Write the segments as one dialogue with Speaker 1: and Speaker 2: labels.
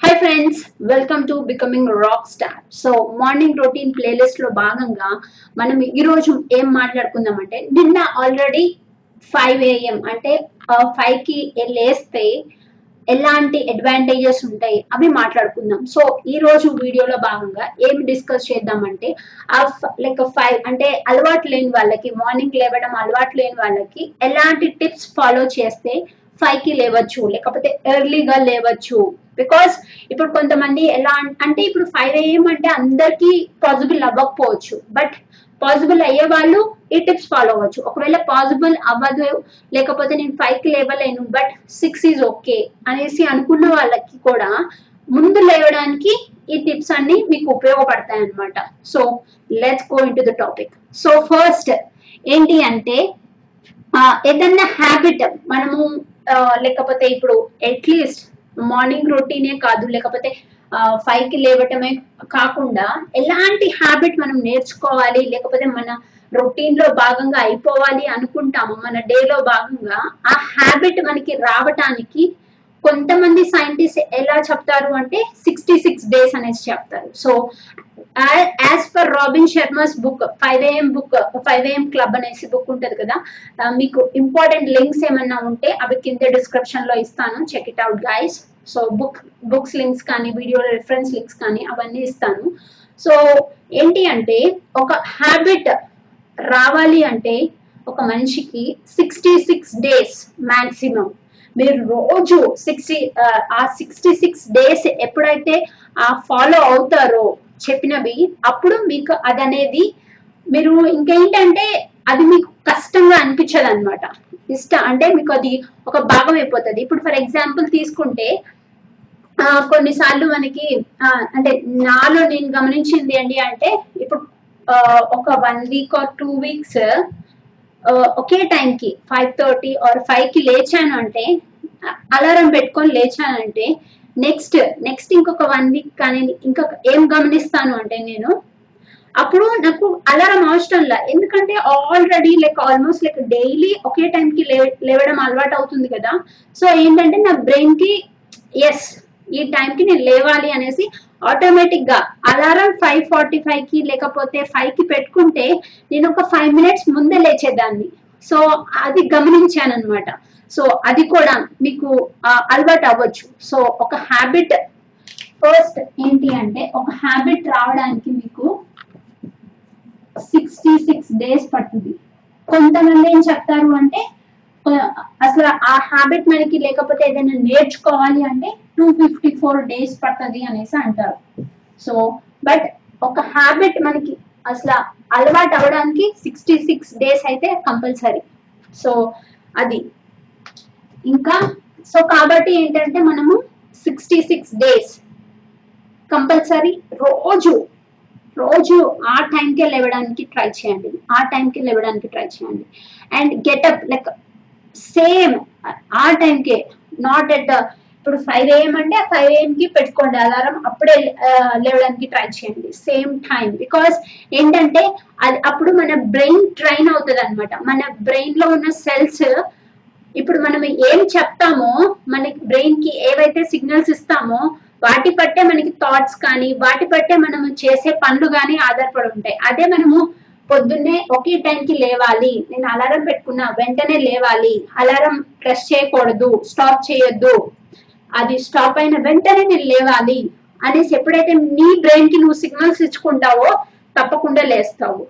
Speaker 1: Hi friends welcome to becoming rock star so morning routine ప్లేలిస్ట్లో భాగంగా మనం ఈ రోజు ఏం మాట్లాడుకుందామంటే నిన్న ఆల్రెడీ ఫైవ్ ఏఎం అంటే ఫైవ్కి లేస్తే ఎలాంటి అడ్వాంటేజెస్ ఉంటాయి అవి మాట్లాడుకుందాం. సో ఈ రోజు వీడియోలో భాగంగా ఏం డిస్కస్ చేద్దామంటే ఆ లైక్ ఫైవ్ అంటే అలవాటు లేని వాళ్ళకి మార్నింగ్ లేవడం అలవాటు లేని వాళ్ళకి ఎలాంటి టిప్స్ ఫాలో చేస్తే ఫైవ్కి లేవచ్చు లేకపోతే ఎర్లీగా లేవచ్చు. బికాస్ ఇప్పుడు కొంతమంది ఎలా అంటే ఇప్పుడు ఫైవ్ ఏఎం అంటే అందరికీ పాసిబుల్ అవ్వకపోవచ్చు. బట్ పాసిబుల్ అయ్యే వాళ్ళు ఈ టిప్స్ ఫాలో అవ్వచ్చు. ఒకవేళ పాసిబుల్ అవ్వదు లేకపోతే నేను ఫైవ్కి లేవలేను బట్ సిక్స్ ఈజ్ ఓకే అనేసి అనుకున్న వాళ్ళకి కూడా ముందు లేవడానికి ఈ టిప్స్ అన్ని మీకు ఉపయోగపడతాయి అన్నమాట. So let's go in to the topic so first ఏంటి అంటే ఏదన్నా హ్యాబిట్ మనము లేకపోతే ఇప్పుడు అట్లీస్ట్ మార్నింగ్ రొటీనే కాదు లేకపోతే ఫైవ్కి లేవటమే కాకుండా ఎలాంటి హ్యాబిట్ మనం నేర్చుకోవాలి లేకపోతే మన రొటీన్లో భాగంగా అయిపోవాలి అనుకుంటాము మన డే లో భాగంగా ఆ హ్యాబిట్ మనకి రావటానికి కొంతమంది సైంటిస్ట్ ఎలా చెప్తారు అంటే సిక్స్టీ సిక్స్ డేస్ అనేసి చెప్తారు. So as per Robin Sharma's book five AM book five AM club అనేసి బుక్ ఉంటుంది కదా మీకు ఇంపార్టెంట్ లింక్స్ ఏమన్నా ఉంటే అవి కింద డిస్క్రిప్షన్లో ఇస్తాను. Check it out guys so book books links కానీ వీడియో రిఫరెన్స్ లింక్స్ కానీ అవన్నీ ఇస్తాను. సో ఏంటి అంటే ఒక హ్యాబిట్ రావాలి అంటే ఒక మనిషికి సిక్స్టీ సిక్స్ డేస్ మాక్సిమం మీరు రోజు సిక్స్టీ ఆ సిక్స్టీ సిక్స్ డేస్ ఎప్పుడైతే ఆ ఫాలో అవుతారో చెప్పినవి అప్పుడు మీకు అది అనేది మీరు ఇంకేంటంటే అది మీకు కష్టంగా అనిపించదు అనమాట ఇష్ట అంటే మీకు అది ఒక భాగం అయిపోతుంది. ఇప్పుడు ఫర్ ఎగ్జాంపుల్ తీసుకుంటే కొన్నిసార్లు మనకి అంటే నాలో నేను గమనించింది అండి అంటే ఇప్పుడు ఒక one week or two weeks ఒకే టైంకి ఫైవ్ థర్టీ ఆర్ ఫైవ్కి లేచాను అంటే అలారం పెట్టుకొని లేచానంటే నెక్స్ట్ నెక్స్ట్ ఇంకొక వన్ వీక్ కానీ ఇంకొక ఏం గమనిస్తాను అంటే నేను అప్పుడు నాకు అలారం అవసరం లా. ఎందుకంటే already like almost like daily ఒకే టైంకి లేవడం అలవాటు అవుతుంది కదా. సో ఏంటంటే నా బ్రెయిన్కి ఎస్ ఈ టైంకి నేను లేవాలి అనేసి ఆటోమేటిక్గా అలారం ఫైవ్ ఫార్టీ ఫైవ్కి లేకపోతే ఫైవ్కి పెట్టుకుంటే నేను ఒక ఫైవ్ మినిట్స్ ముందే లేచేదాన్ని. సో అది గమనించాను అనమాట సో అది కూడా మీకు అలవాటు అవ్వచ్చు. సో ఒక హ్యాబిట్ ఫస్ట్ ఏంటి అంటే ఒక హ్యాబిట్ రావడానికి మీకు సిక్స్టీ సిక్స్ డేస్ పడుతుంది. కొంతమంది ఏం చెప్తారు అంటే అసలు ఆ హ్యాబిట్ మనకి లేకపోతే ఏదైనా నేర్చుకోవాలి అంటే టూ ఫిఫ్టీ ఫోర్ డేస్ పడుతుంది అనేసి అంటారు. సో బట్ ఒక హ్యాబిట్ మనకి అసలు అలవాటు అవ్వడానికి సిక్స్టీ సిక్స్ డేస్ అయితే కంపల్సరీ. సో అది. ఇంకా సో కాబట్టి ఏంటంటే మనము సిక్స్టీ సిక్స్ డేస్ కంపల్సరీ రోజు రోజు ఆ టైంకే లేవడానికి ట్రై చేయండి. ఆ టైంకి లేవడానికి ట్రై చేయండి. అండ్ గెటప్ లైక్ సేమ్ ఆ టైంకే నాట్ ఎట్ ఇప్పుడు ఫైవ్ ఏఎం అంటే ఫైవ్ ఏఎం కి పెట్టుకోండి అలారం అప్పుడే లేవడానికి ట్రై చేయండి. సేమ్ టైం బికాస్ ఏంటంటే అది అప్పుడు మన బ్రెయిన్ ట్రైన్ అవుతుంది అనమాట మన బ్రెయిన్లో ఉన్న సెల్స్ ఇప్పుడు మనం ఏం చెప్తామో మనకి బ్రెయిన్కి ఏవైతే సిగ్నల్స్ ఇస్తామో వాటి పట్టే మనకి థాట్స్ కానీ వాటి పట్టే మనం చేసే పనులు కానీ ఆధారపడి ఉంటాయి. అదే మనము పొద్దున్నే ఒకే టైంకి లేవాలి. నేను అలారం పెట్టుకున్నా వెంటనే లేవాలి. అలారం ప్రెస్ చేయకూడదు. స్టాప్ చేయొద్దు. అది స్టాప్ అయిన వెంటనే నేను లేవాలి అనేసి ఎప్పుడైతే నీ బ్రెయిన్కి నువ్వు సిగ్నల్స్ ఇచ్చుకుంటావో తప్పకుండా లేస్తావు.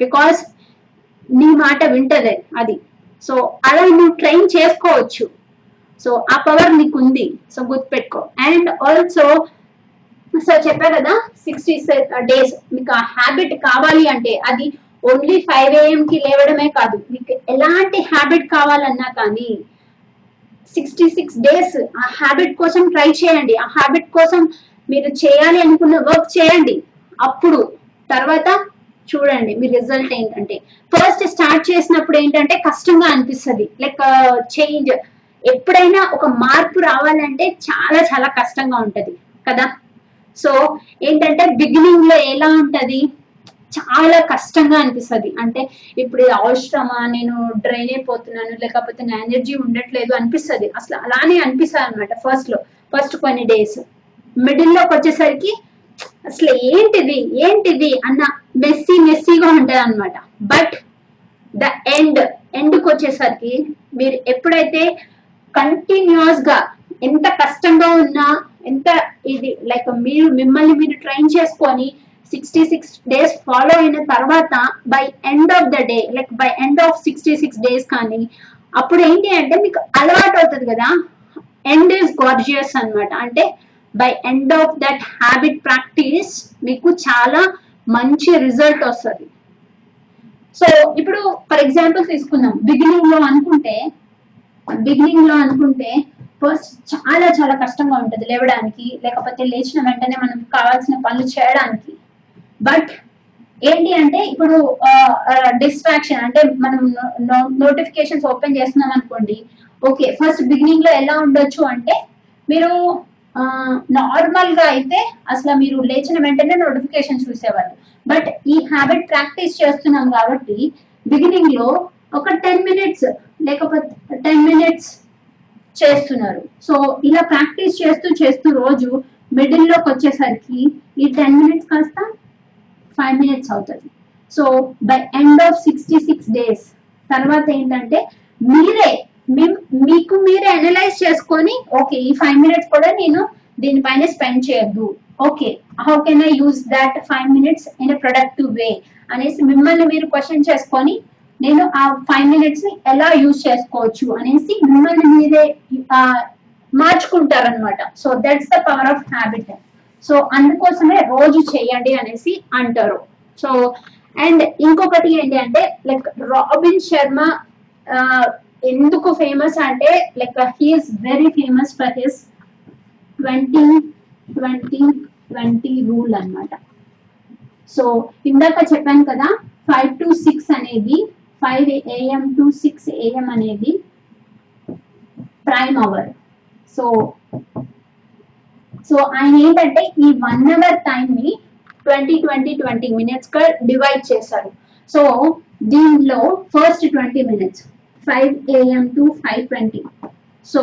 Speaker 1: బికాస్ నీ మాట వింటదే అది. సో అలా నువ్వు ట్రైన్ చేసుకోవచ్చు. సో ఆ పవర్ నీకు ఉంది సో గుర్తుపెట్టుకో. అండ్ ఆల్సో సో చెప్పా కదా సిక్స్టీ డేస్ మీకు ఆ హ్యాబిట్ కావాలి అంటే అది ఓన్లీ ఫైవ్ ఏఎం కి లేవడమే కాదు. మీకు ఎలాంటి హ్యాబిట్ కావాలన్నా కానీ సిక్స్టీ సిక్స్ డేస్ ఆ హ్యాబిట్ కోసం ట్రై చేయండి. ఆ హ్యాబిట్ కోసం మీరు చేయాలి అనుకున్న వర్క్ చేయండి. అప్పుడు తర్వాత చూడండి మీ రిజల్ట్ ఏంటంటే ఫస్ట్ స్టార్ట్ చేసినప్పుడు ఏంటంటే కష్టంగా అనిపిస్తుంది. లైక్ చేంజ్ ఎప్పుడైనా ఒక మార్పు రావాలంటే చాలా చాలా కష్టంగా ఉంటది. కదా? సో ఏంటంటే బిగినింగ్లో ఎలా ఉంటది? చాలా కష్టంగా అనిపిస్తుంది. అంటే ఇప్పుడు అవసరమా? నేను డ్రైన్ అయిపోతున్నాను. లేకపోతే నా ఎనర్జీ ఉండట్లేదు అనిపిస్తుంది. అసలు అలానే అనిపిస్తుంది అనమాట ఫస్ట్లో. ఫస్ట్ కొన్ని డేస్ మిడిల్లోకి వచ్చేసరికి అసలు ఏంటిది? ఏంటిది? అన్న మెస్సీ మెస్సీగా ఉంటది అనమాట బట్ ద ఎండ్ ఎండ్కి వచ్చేసరికి మీరు ఎప్పుడైతే కంటిన్యూస్గా ఎంత కష్టంగా ఉన్నా ఎంత ఇది లైక్ మీరు మిమ్మల్ని మీరు ట్రైన్ చేసుకొని సిక్స్టీ సిక్స్ డేస్ ఫాలో అయిన తర్వాత by end of the day like by end of sixty six days కానీ అప్పుడు ఏంటి అంటే మీకు అలవాటు అవుతుంది కదా. ఎండ్ ఈస్ గార్జియస్ అన్నమాట. అంటే by end of that habit practice మీకు చాలా మంచి రిజల్ట్ వస్తుంది. సో ఇప్పుడు ఫర్ ఎగ్జాంపుల్ తీసుకుందాం. బిగినింగ్లో అనుకుంటే బిగినింగ్లో అనుకుంటే ఫస్ట్ చాలా చాలా కష్టంగా ఉంటుంది లేవడానికి లేకపోతే లేచిన వెంటనే మనం కావాల్సిన పనులు చేయడానికి. బట్ ఏంటి అంటే ఇప్పుడు డిస్ట్రాక్షన్ అంటే మనం నోటిఫికేషన్స్ ఓపెన్ చేస్తున్నాం అనుకోండి. ఓకే ఫస్ట్ బిగినింగ్లో ఎలా ఉండొచ్చు అంటే మీరు నార్మల్గా అయితే అసలు మీరు లేచిన వెంటనే నోటిఫికేషన్ చూసేవాళ్ళు. బట్ ఈ హ్యాబిట్ ప్రాక్టీస్ చేస్తున్నాం కాబట్టి బిగినింగ్లో ఒక టెన్ మినిట్స్ లేకపోతే టెన్ మినిట్స్ చేస్తున్నారు. సో ఇలా ప్రాక్టీస్ చేస్తూ చేస్తూ రోజు మిడిల్లోకి వచ్చేసరికి ఈ టెన్ మినిట్స్ కాస్త ఫైవ్ మినిట్స్ అవుతుంది. So by end of sixty six days తర్వాత ఏంటంటే మీరే మీకు మీరే అనలైజ్ చేసుకొని ఓకే ఈ ఫైవ్ మినిట్స్ కూడా నేను దీనిపైన స్పెండ్ చేయొద్దు. Okay how can I use that five minutes in a productive way అనేసి మిమ్మల్ని మీరు క్వశ్చన్ చేసుకొని నేను ఆ ఫైవ్ మినిట్స్ని ఎలా యూజ్ చేసుకోవచ్చు? అనేసి మిమ్మల్ని మీరే మార్చుకుంటారనమాట so that's the power of habit so అందుకోసమే రోజు చేయండి అనేసి అంటారు. సో అండ్ ఇంకొకటి ఏంటి అంటే లైక్ రాబిన్ శర్మ ఎందుకు ఫేమస్ అంటే like he's very famous for his twenty twenty twenty rule అన్నమాట. సో ఇందాక చెప్పాను కదా ఫైవ్ టు సిక్స్ అనేది five AM to six AM అనేది ప్రైమ్ అవర్. సో సో ఆయన ఏంటంటే ఈ వన్ అవర్ టైం ని ట్వంటీ ట్వంటీ ట్వంటీ మినిట్స్గా డివైడ్ చేశారు. సో దీనిలో first twenty minutes five AM to five twenty so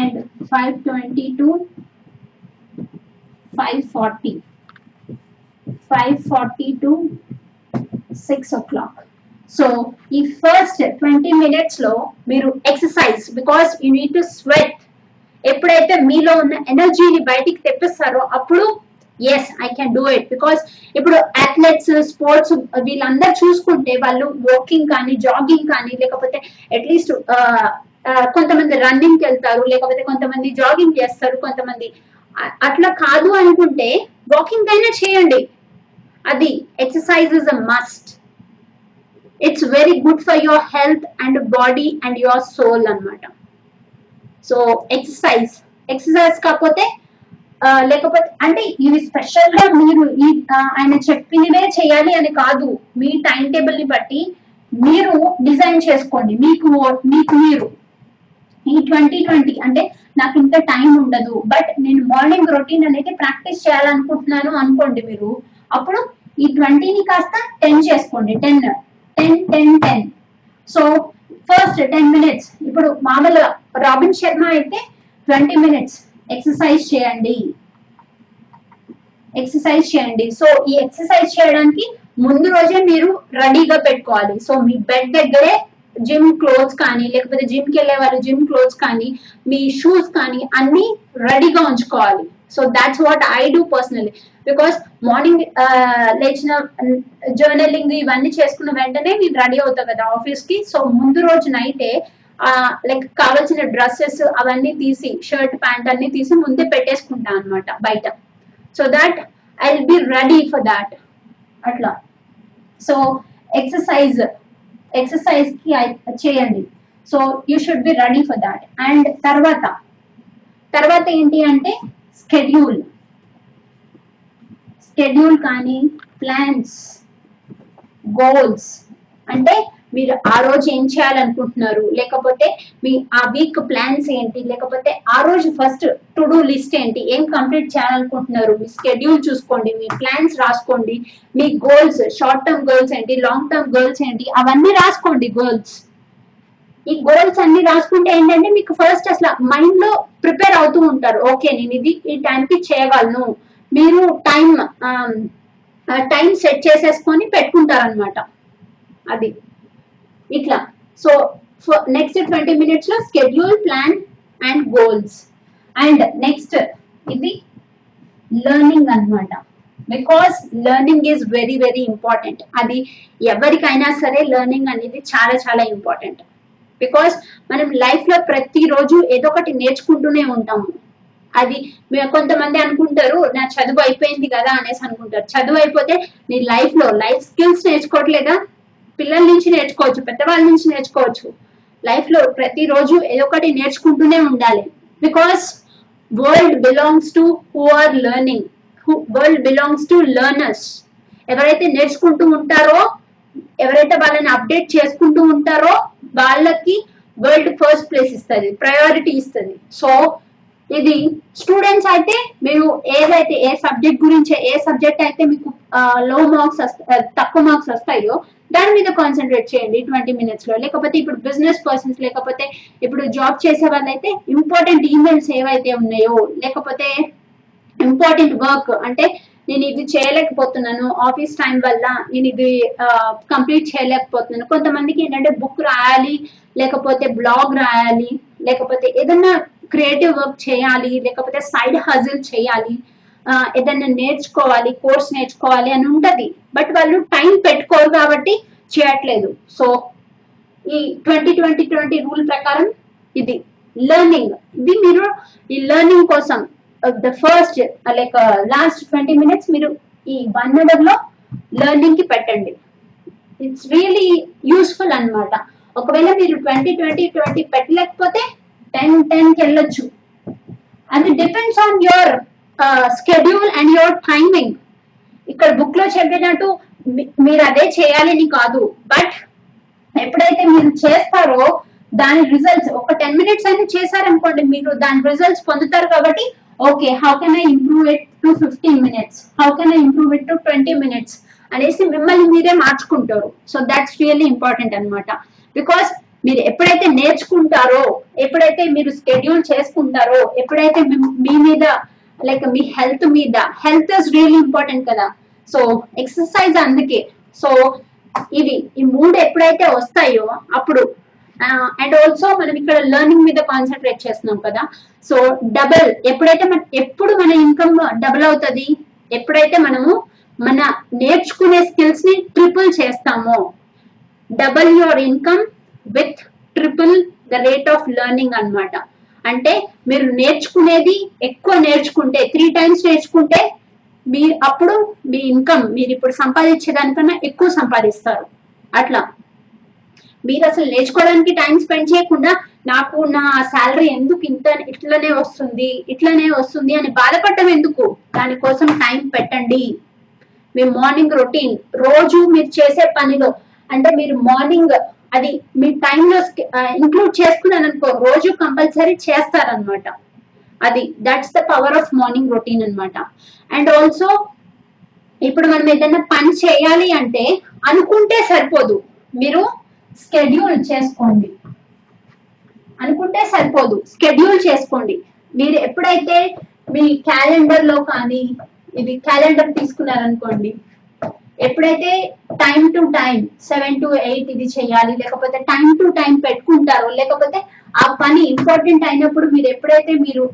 Speaker 1: and five twenty to five forty five forty to six o'clock so ఈ first twenty మినిట్స్లో మీరు exercise because you need to sweat ఎప్పుడైతే మీలో ఉన్న ఎనర్జీని బయటికి తెప్పిస్తారో అప్పుడు yes I can do it because ఇప్పుడు అథ్లెట్స్ స్పోర్ట్స్ వీళ్ళందరూ చూసుకుంటే వాళ్ళు వాకింగ్ కానీ జాగింగ్ కానీ లేకపోతే అట్లీస్ట్ కొంతమంది రన్నింగ్కి వెళ్తారు లేకపోతే కొంతమంది జాగింగ్ చేస్తారు కొంతమంది అట్లా కాదు అనుకుంటే వాకింగ్ అయినా చేయండి. అది exercise is a must it's very good for your health and body and your soul అన్నమాట. సో ఎక్సర్సైజ్ ఎక్సర్సైజ్ కాకపోతే లేకపోతే అంటే ఇవి స్పెషల్గా మీరు ఈ ఆయన చెప్పినవే చేయాలి అని కాదు. మీ టైం టేబుల్ని బట్టి మీరు డిజైన్ చేసుకోండి. మీకు మీకు మీరు. ఈ ట్వంటీ ట్వంటీ అంటే నాకు ఇంత టైం ఉండదు. బట్ నేను మార్నింగ్ రొటీన్ అనేది ప్రాక్టీస్ చేయాలనుకుంటున్నాను అనుకోండి మీరు. అప్పుడు ఈ ట్వంటీని కాస్త టెన్ చేసుకోండి. Ten ten ten ten so first ten minutes ఇప్పుడు మామూలుగా రాబిన్ శర్మ అయితే ట్వంటీ మినిట్స్ ఎక్సర్సైజ్ చేయండి. ఎక్సర్సైజ్ చేయండి. సో ఈ ఎక్సర్సైజ్ చేయడానికి ముందు రోజే మీరు రెడీగా పెట్టుకోవాలి. సో మీ బెడ్ దగ్గరే జిమ్ క్లోత్స్ కానీ లేకపోతే జిమ్కి వెళ్ళే వాళ్ళు జిమ్ క్లోత్స్ కానీ మీ షూస్ కానీ అన్ని రెడీగా ఉంచుకోవాలి. So that's what I do personally because morning లేచిన జర్నలింగ్ ఇవన్నీ చేసుకున్న వెంటనే మీరు రెడీ అవుతావు కదా ఆఫీస్కి. సో ముందు రోజు నైటే లైక్ కావాల్సిన డ్రెస్సెస్ అవన్నీ తీసి షర్ట్ ప్యాంట్ అన్ని తీసి ముందే పెట్టేసుకుంటా అన్నమాట బయట. So that I will be ready for that అట్లా. సో ఎక్సర్సైజ్ ఎక్సర్సైజ్కి చేయండి. So you should be ready for that and తర్వాత తర్వాత ఏంటి అంటే స్కెడ్యూల్ స్కెడ్యూల్ కానీ ప్లాన్స్ గోల్స్ అంటే మీరు ఆ రోజు ఏం చేయాలనుకుంటున్నారు? లేకపోతే మీ ఆ వీక్ ప్లాన్స్ ఏంటి? లేకపోతే ఆ రోజు ఫస్ట్ టు డూ లిస్ట్ ఏంటి? ఏం కంప్లీట్ చేయాలనుకుంటున్నారు? మీ స్కెడ్యూల్ చూసుకోండి మీ ప్లాన్స్ రాసుకోండి మీ గోల్స్ షార్ట్ టర్మ్ గోల్స్ ఏంటి లాంగ్ టర్మ్ గోల్స్ ఏంటి అవన్నీ రాసుకోండి గోల్స్ ఈ గోల్స్ అన్ని రాసుకుంటే ఏంటంటే మీకు ఫస్ట్ అసలు మైండ్లో ప్రిపేర్ అవుతూ ఉంటారు. ఓకే నేను ఇది ఈ టైంకి చేయగలను. మీరు టైం టైం సెట్ చేసేసుకొని పెట్టుకుంటారనమాట అది. ఇట్లా. సో నెక్స్ట్ ట్వంటీ మినిట్స్లో schedule plan and goals and next ఇది లెర్నింగ్ అన్నమాట. Because learning is very very important అది ఎవరికైనా సరే లెర్నింగ్ అనేది చాలా చాలా ఇంపార్టెంట్ బికాస్ మనం లైఫ్లో ప్రతిరోజు ఏదో ఒకటి నేర్చుకుంటూనే ఉంటాము. అది కొంతమంది అనుకుంటారు నా చదువు అయిపోయింది కదా అనేసి అనుకుంటారు. చదువు అయిపోతే నీ లైఫ్లో లైఫ్ స్కిల్స్ నేర్చుకోవట్లేదా? పిల్లల నుంచి నేర్చుకోవచ్చు పెద్దవాళ్ళ నుంచి నేర్చుకోవచ్చు. లైఫ్లో ప్రతిరోజు ఏదో ఒకటి నేర్చుకుంటూనే ఉండాలి. Because world belongs to who are learning world belongs to learners ఎవరైతే నేర్చుకుంటూ ఉంటారో ఎవరైతే వాళ్ళని అప్డేట్ చేసుకుంటూ ఉంటారో వాళ్ళకి వరల్డ్ ఫస్ట్ ప్లేస్ ఇస్తుంది ప్రయారిటీ ఇస్తుంది. సో ఇది స్టూడెంట్స్ అయితే మీరు ఏదైతే ఏ సబ్జెక్ట్ గురించి ఏ సబ్జెక్ట్ అయితే మీకు లో మార్క్స్ తక్కువ మార్క్స్ వస్తాయో దాని మీద కాన్సన్ట్రేట్ చేయండి ట్వంటీ మినిట్స్లో. లేకపోతే ఇప్పుడు బిజినెస్ పర్సన్స్ లేకపోతే ఇప్పుడు జాబ్ చేసే వాళ్ళైతే ఇంపార్టెంట్ ఈమెయిల్స్ ఏవైతే ఉన్నాయో లేకపోతే ఇంపార్టెంట్ వర్క్ అంటే నేను ఇది చేయలేకపోతున్నాను ఆఫీస్ టైం వల్ల నేను ఇది కంప్లీట్ చేయలేకపోతున్నాను. కొంతమందికి ఏంటంటే బుక్ రాయాలి లేకపోతే బ్లాగ్ రాయాలి లేకపోతే ఏదన్నా క్రియేటివ్ వర్క్ చేయాలి లేకపోతే సైడ్ హజిల్ చేయాలి ఏదైనా నేర్చుకోవాలి కోర్స్ నేర్చుకోవాలి అని ఉంటుంది. బట్ వాళ్ళు టైం పెట్టుకోరు కాబట్టి చేయట్లేదు. సో ఈ ట్వంటీ ట్వంటీ ట్వంటీ రూల్ ప్రకారం ఇది. లెర్నింగ్ ఇది మీరు ఈ లెర్నింగ్ కోసం the first like last twenty minutes మీరు ఈ వన్ అవర్లో లెర్నింగ్కి పెట్టండి. ఇట్స్ రియలీ యూస్ఫుల్ అన్నమాట. ఒకవేళ మీరు ట్వంటీ ట్వంటీ ట్వంటీ పెట్టలేకపోతే టెన్ టెన్కి వెళ్ళొచ్చు అది depends on your schedule and your timing ఇక్కడ బుక్లో చెప్పినట్టు మీరు అదే చేయాలని కాదు. బట్ ఎప్పుడైతే మీరు చేస్తారో దాని రిజల్ట్స్ ఒక టెన్ మినిట్స్ అయినా చేశారనుకోండి మీరు దాని రిజల్ట్స్ పొందుతారు కాబట్టి okay how can I improve it to fifteen minutes how can I improve it to twenty minutes అనేసి మిమ్మల్ని మీరే మార్చుకుంటారు. సో దాట్స్ రియల్లీ ఇంపార్టెంట్ అన్నమాట. బికాస్ మీరు ఎప్పుడైతే నేర్చుకుంటారో ఎప్పుడైతే మీరు స్కెడ్యూల్ చేసుకుంటారో ఎప్పుడైతే మీ- మీ మీద లైక్ మీ హెల్త్ మీద హెల్త్ ఇస్ రియల్లీ ఇంపార్టెంట్ కదా. సో ఎక్సర్సైజ్ అందుకే. సో ఇవి ఈ మూడు ఎప్పుడైతే వస్తాయో అప్పుడు అండ్ ఆల్సో మనం ఇక్కడ లెర్నింగ్ మీద కాన్సన్ట్రేట్ చేస్తున్నాం కదా. సో డబల్ ఎప్పుడైతే మన ఎప్పుడు మన ఇన్కమ్ డబుల్ అవుతుంది? ఎప్పుడైతే మనము మన నేర్చుకునే స్కిల్స్ని ట్రిపుల్ చేస్తామో double your income with triple the rate of learning అన్నమాట. అంటే మీరు నేర్చుకునేది ఎక్కువ నేర్చుకుంటే త్రీ టైమ్స్ నేర్చుకుంటే మీ అప్పుడు మీ ఇన్కమ్ మీరు ఇప్పుడు సంపాదించే దానికన్నా ఎక్కువ సంపాదిస్తారు. అట్లా. మీరు అసలు నేర్చుకోవడానికి టైం స్పెండ్ చేయకుండా నాకు నా శాలరీ ఎందుకు ఇంత ఇట్లనే వస్తుంది ఇట్లనే వస్తుంది అని బాధపడటం ఎందుకు? దానికోసం టైం పెట్టండి. మీ మార్నింగ్ రొటీన్ రోజు మీరు చేసే పనిలో అంటే మీరు మార్నింగ్ అది మీ టైంలో ఇంక్లూడ్ చేసుకున్నాను అనుకో రోజు కంపల్సరీ చేస్తారనమాట అది that's the power of morning routine అన్నమాట. అండ్ ఆల్సో ఇప్పుడు మనం ఏదైనా పని చేయాలి అంటే అనుకుంటే సరిపోదు. మీరు స్కెడ్యూల్ చేసుకోండి. అనుకుంటే సరిపోదు. స్కెడ్యూల్ చేసుకోండి. మీరు ఎప్పుడైతే మీ క్యాలెండర్లో కానీ ఇది క్యాలెండర్ తీసుకున్నారనుకోండి ఎప్పుడైతే time to time seven to eight ఇది చేయాలి లేకపోతే టైం టు టైం పెట్టుకుంటారో లేకపోతే ఆ పని ఇంపార్టెంట్ అయినప్పుడు మీరు ఎప్పుడైతే మీరు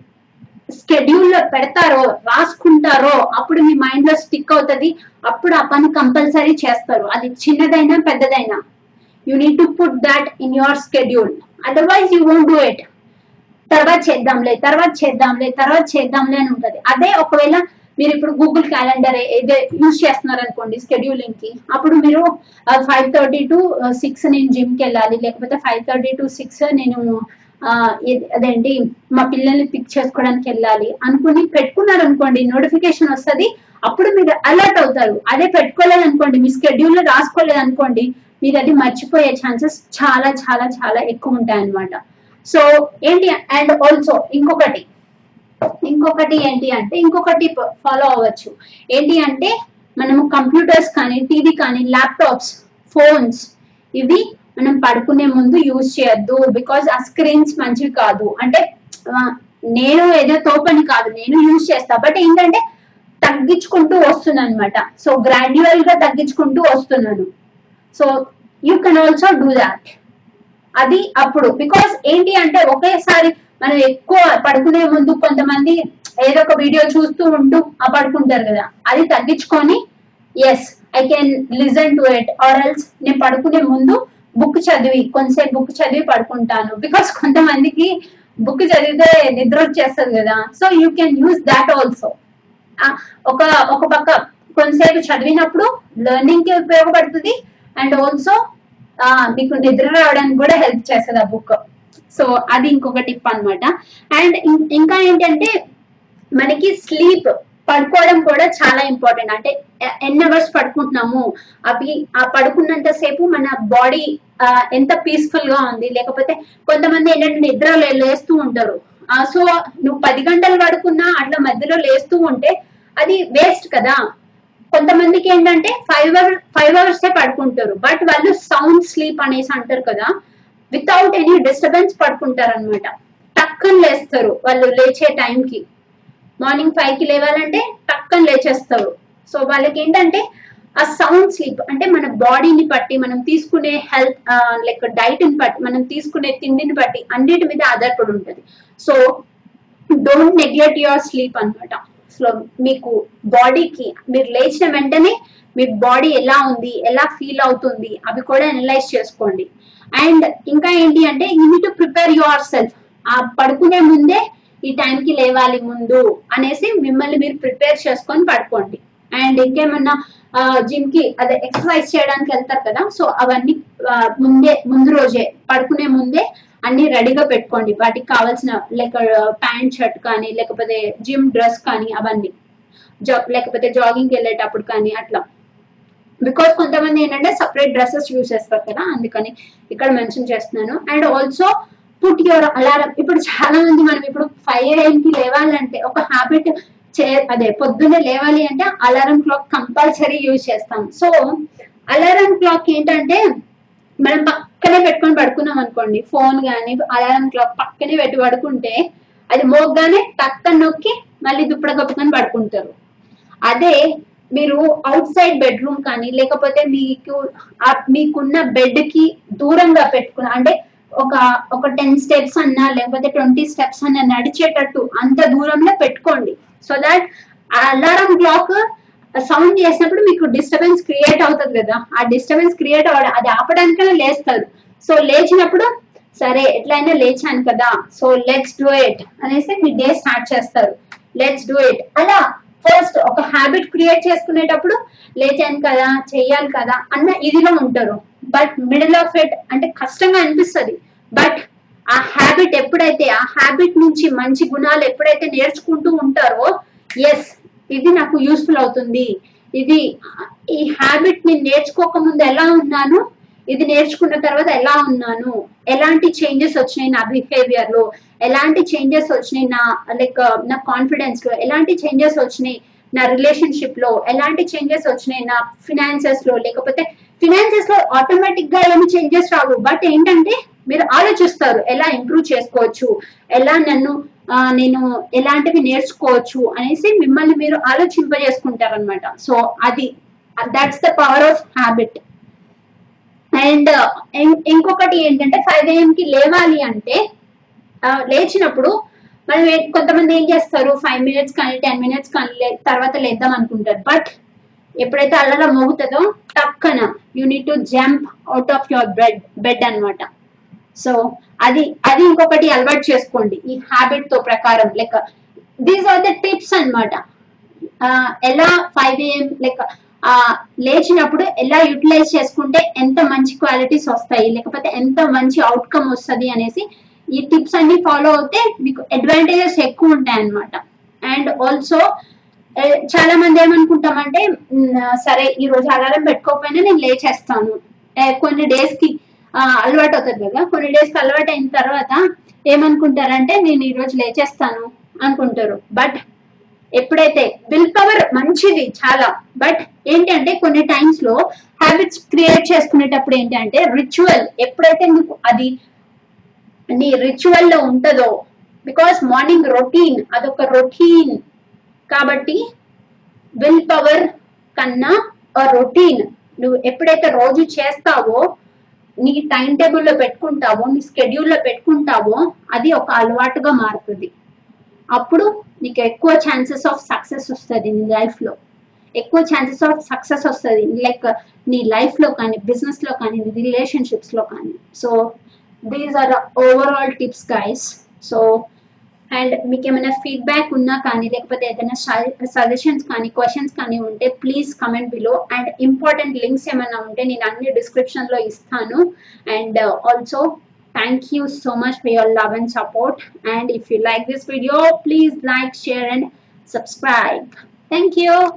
Speaker 1: స్కెడ్యూల్లో పెడతారో రాసుకుంటారో అప్పుడు మీ మైండ్లో స్టిక్ అవుతుంది అప్పుడు ఆ పని కంపల్సరీ చేస్తారు. అది చిన్నదైనా పెద్దదైనా. You need to put that in your schedule otherwise you won't do it తర్వాత చేద్దాంలే తర్వాత చేద్దాంలే తర్వాత చేద్దాంలే అని ఉంటుంది. అదే ఒకవేళ మీరు ఇప్పుడు గూగుల్ క్యాలెండర్ ఏదే యూజ్ చేస్తున్నారు అనుకోండి స్కెడ్యూలింగ్కి అప్పుడు మీరు ఫైవ్ థర్టీ టు సిక్స్ నేను జిమ్కి వెళ్ళాలి లేకపోతే ఫైవ్ థర్టీ టు సిక్స్ నేను అదేంటి మా పిల్లల్ని పిక్ చేసుకోవడానికి వెళ్ళాలి అనుకుని పెట్టుకున్నారు అనుకోండి నోటిఫికేషన్ వస్తుంది అప్పుడు మీరు అలర్ట్ అవుతారు. అదే పెట్టుకోలేదు అనుకోండి మీ స్కెడ్యూల్లో రాసుకోలేదు అనుకోండి మీరు అది మర్చిపోయే ఛాన్సెస్ చాలా చాలా చాలా ఎక్కువ ఉంటాయి అనమాట సో ఏంటి అండ్ ఆల్సో ఇంకొకటి ఇంకొకటి ఏంటి అంటే ఇంకొకటి ఫాలో అవ్వచ్చు. ఏంటి అంటే మనము కంప్యూటర్స్ కానీ టీవీ కానీ ల్యాప్టాప్స్ ఫోన్స్ ఇవి మనం పడుకునే ముందు యూజ్ చేయొద్దు బికాజ్ ఆ స్క్రీన్స్ మంచివి కాదు. అంటే నేను ఏదో తోపని కాదు నేను యూజ్ చేస్తా. బట్ ఏంటంటే తగ్గించుకుంటూ వస్తున్నాను అనమాట సో గ్రాడ్యువల్గా తగ్గించుకుంటూ వస్తున్నాను. So you can also do that అది అప్పుడు. బికాస్ ఏంటి అంటే ఒకేసారి మనం ఎక్కువ పడుకునే ముందు కొంతమంది ఏదో ఒక వీడియో చూస్తూ ఉంటూ ఆ పడుకుంటారు కదా అది తగ్గించుకొని yes I can listen to it or else నేను పడుకునే ముందు బుక్ చదివి కొంతసేపు బుక్ చదివి పడుకుంటాను. బికాస్ కొంతమందికి బుక్ చదివితే నిద్ర వచ్చేస్తుంది కదా so you can use that also ఒక ఒక పక్క కొంతసేపు చదివినప్పుడు లెర్నింగ్కి ఉపయోగపడుతుంది. అండ్ ఆల్సో మీకు నిద్ర రావడానికి కూడా హెల్ప్ చేస్తుంది ఆ బుక్ సో అది ఇంకొక టిప్ అన్నమాట. అండ్ ఇంకా ఏంటంటే మనకి స్లీప్ పడుకోవడం కూడా చాలా ఇంపార్టెంట్. అంటే ఎన్ని అవర్స్ పడుకుంటున్నాము? అవి ఆ పడుకున్నంత సేపు మన బాడీ ఎంత పీస్ఫుల్గా ఉంది? లేకపోతే కొంతమంది ఏంటంటే నిద్ర లే- లేస్తూ ఉంటారు. సో నువ్వు పది గంటలు పడుకున్నా అట్లా మధ్యలో లేస్తూ ఉంటే అది వేస్ట్ కదా. కొంతమందికి ఏంటంటే ఫైవ్ అవర్ ఫైవ్ అవర్స్ పడుకుంటారు. బట్ వాళ్ళు సౌండ్ స్లీప్ అనేసి అంటారు కదా. వితౌట్ ఎనీ డిస్టర్బెన్స్ పడుకుంటారు అనమాట టక్కన లేస్తారు వాళ్ళు లేచే టైంకి. మార్నింగ్ ఫైవ్కి లేవాలంటే టక్కన లేచేస్తారు. సో వాళ్ళకి ఏంటంటే ఆ సౌండ్ స్లీప్ అంటే మన బాడీని బట్టి మనం తీసుకునే హెల్త్ లైక్ డైట్ని బట్టి మనం తీసుకునే తిండిని బట్టి అన్నిటి మీద ఆధారపడి ఉంటుంది. So don't neglect your sleep అన్నమాట. సో మీకు బాడీకి మీరు లేచిన వెంటనే మీ బాడీ ఎలా ఉంది ఎలా ఫీల్ అవుతుంది అవి కూడా అనలైజ్ చేసుకోండి. అండ్ ఇంకా ఏంటి అంటే you need to prepare yourself. ఆ పడుకునే ముందే ఈ టైంకి లేవాలి ముందు అనేసి మిమ్మల్ని మీరు ప్రిపేర్ చేసుకొని పడుకోండి. అండ్ ఇంకేమన్నా జిమ్కి అదే ఎక్సర్సైజ్ చేయడానికి వెళ్తారు కదా సో అవన్నీ ముందే ముందు రోజే పడుకునే ముందే అన్ని రెడీగా పెట్టుకోండి. వాటికి కావాల్సిన లైక్ ప్యాంట్ షర్ట్ కానీ లేకపోతే జిమ్ డ్రెస్ కానీ అవన్నీ. జా లేకపోతే జాగింగ్ వెళ్ళేటప్పుడు కానీ అట్లా. బికాస్ కొంతమంది ఏంటంటే సపరేట్ డ్రెస్సెస్ యూజ్ చేస్తారు కదా అందుకని ఇక్కడ మెన్షన్ చేస్తున్నాను. And also put your alarm ఇప్పుడు చాలా మంది మనం ఇప్పుడు ఫైవ్ ఏఎం కి లేవాలంటే ఒక హ్యాబిట్ చే అదే పొద్దున్నే లేవాలి అంటే అలారం క్లాక్ కంపల్సరీ యూజ్ చేస్తాం. సో అలారం క్లాక్ ఏంటంటే మనం పక్కనే పెట్టుకొని పడుకున్నాం అనుకోండి ఫోన్ కానీ అలారం క్లాక్ పక్కనే పెట్టి పడుకుంటే అది మోగ్గానే టక్కన నొక్కి మళ్ళీ దుప్పడ కప్పుకొని పడుకుంటారు. అదే మీరు అవుట్ సైడ్ బెడ్రూమ్ కానీ లేకపోతే మీకు మీకున్న బెడ్కి దూరంగా పెట్టుకున్న అంటే ఒక ఒక టెన్ స్టెప్స్ అన్నా లేకపోతే ట్వంటీ స్టెప్స్ అన్నా నడిచేటట్టు అంత దూరంలో పెట్టుకోండి. So that alarm clock sound చేసినప్పుడు మీకు డిస్టర్బెన్స్ క్రియేట్ అవుతుంది కదా. ఆ డిస్టర్బెన్స్ క్రియేట్ అవ్వడం అది ఆపడానికైనా లేస్తారు. సో లేచినప్పుడు సరే ఎట్లయినా లేచాను కదా సో లెట్స్ డూ ఇట్ అనేసి మీ డే స్టార్ట్ చేస్తారు. లెట్స్ డూ ఇట్ అలా ఫస్ట్ ఒక హ్యాబిట్ క్రియేట్ చేసుకునేటప్పుడు లేచాను కదా చెయ్యాలి కదా అన్న ఇదిలో ఉంటారు. బట్ మిడిల్ ఆఫ్ ఇట్ అంటే కష్టంగా అనిపిస్తుంది. బట్ ఆ హ్యాబిట్ ఎప్పుడైతే ఆ హ్యాబిట్ నుంచి మంచి గుణాలు ఎప్పుడైతే నేర్చుకుంటూ ఉంటారో ఎస్ ఇది నాకు యూస్ఫుల్ అవుతుంది. ఇది ఈ హ్యాబిట్ నేను నేర్చుకోక ముందు ఎలా ఉన్నాను? ఇది నేర్చుకున్న తర్వాత ఎలా ఉన్నాను? ఎలాంటి చేంజెస్ వచ్చినాయి నా బిహేవియర్లో? ఎలాంటి చేంజెస్ వచ్చినాయి నా లైక్ నా కాన్ఫిడెన్స్లో? ఎలాంటి చేంజెస్ వచ్చినాయి నా రిలేషన్షిప్లో? ఎలాంటి చేంజెస్ వచ్చినాయి నా ఫినాన్సెస్లో? లేకపోతే ఫినాన్సెస్లో ఆటోమేటిక్గా ఏమి చేంజెస్ రావు. బట్ ఏంటంటే మీరు ఆలోచిస్తారు ఎలా ఇంప్రూవ్ చేసుకోవచ్చు? ఎలా నన్ను నేను ఎలాంటివి నేర్చుకోవచ్చు? అనేసి మిమ్మల్ని మీరు ఆలోచింపజేసుకుంటారనమాట సో అది that's the power of habit and uh, ఇంకొకటి ఏంటంటే ఫైవ్ ఏఎం కి లేవాలి అంటే లేచినప్పుడు మనం కొంతమంది ఏం చేస్తారు? ఫైవ్ మినిట్స్ కానీ టెన్ మినిట్స్ కానీ తర్వాత లేద్దాం అనుకుంటారు. బట్ ఎప్పుడైతే అల్లల మోగుతుందో టక్కన you need to jump out of your bed bed అన్నమాట. సో అది అది ఇంకొకటి అలవాటు చేసుకోండి. ఈ హ్యాబిట్తో ప్రకారం like these are the tips అన్నమాట. ఎలా ఫైవ్ ఏఎం లైక్ ఆ లేచినప్పుడు ఎలా యూటిలైజ్ చేసుకుంటే ఎంత మంచి క్వాలిటీస్ వస్తాయి లేకపోతే ఎంత మంచి అవుట్కమ్ వస్తుంది అనేసి ఈ టిప్స్ అన్ని ఫాలో అవుతే మీకు అడ్వాంటేజెస్ ఎక్కువ ఉంటాయి అన్నమాట. అండ్ ఆల్సో చాలా మంది ఏమనుకుంటామంటే సరే ఈ రోజు అలారం పెట్టుకోకపోయినా నేను లేచేస్తాను. కొన్ని డేస్కి అలవాటు అవుతుంది కదా కొన్ని డేస్కి అలవాటు అయిన తర్వాత ఏమనుకుంటారంటే నేను ఈ రోజు లేచేస్తాను అనుకుంటారు. బట్ ఎప్పుడైతే విల్ పవర్ మంచిది చాలా బట్ ఏంటంటే కొన్ని టైమ్స్లో హ్యాబిట్స్ క్రియేట్ చేసుకునేటప్పుడు ఏంటంటే రిచువల్ ఎప్పుడైతే నీకు అది నీ రిచువల్లో ఉంటుందో బికాస్ మార్నింగ్ రొటీన్ అదొక రొటీన్ కాబట్టి విల్ పవర్ కన్నా రొటీన్ నువ్వు ఎప్పుడైతే రోజు చేస్తావో నీ టైం టేబుల్లో పెట్టుకుంటావో నీ స్కెడ్యూల్లో పెట్టుకుంటావో అది ఒక అలవాటుగా మారుతుంది. అప్పుడు నీకు ఎక్కువ ఛాన్సెస్ ఆఫ్ సక్సెస్ వస్తుంది నీ లైఫ్లో ఎక్కువ ఛాన్సెస్ ఆఫ్ సక్సెస్ వస్తుంది లైక్ నీ లైఫ్లో కానీ బిజినెస్లో కానీ నీ రిలేషన్షిప్స్లో కానీ. So these are overall tips guys so and మీకు ఏమైనా ఫీడ్బ్యాక్ ఉన్నా కానీ లేకపోతే ఏదైనా సజెషన్స్ కానీ క్వశ్చన్స్ కానీ ఉంటే please comment below and important links ఏమైనా ఉంటే నేను అన్ని డిస్క్రిప్షన్లో ఇస్తాను. And also uh, Thank you so much for your love and support. And if you like this video, please like, share and subscribe. Thank you.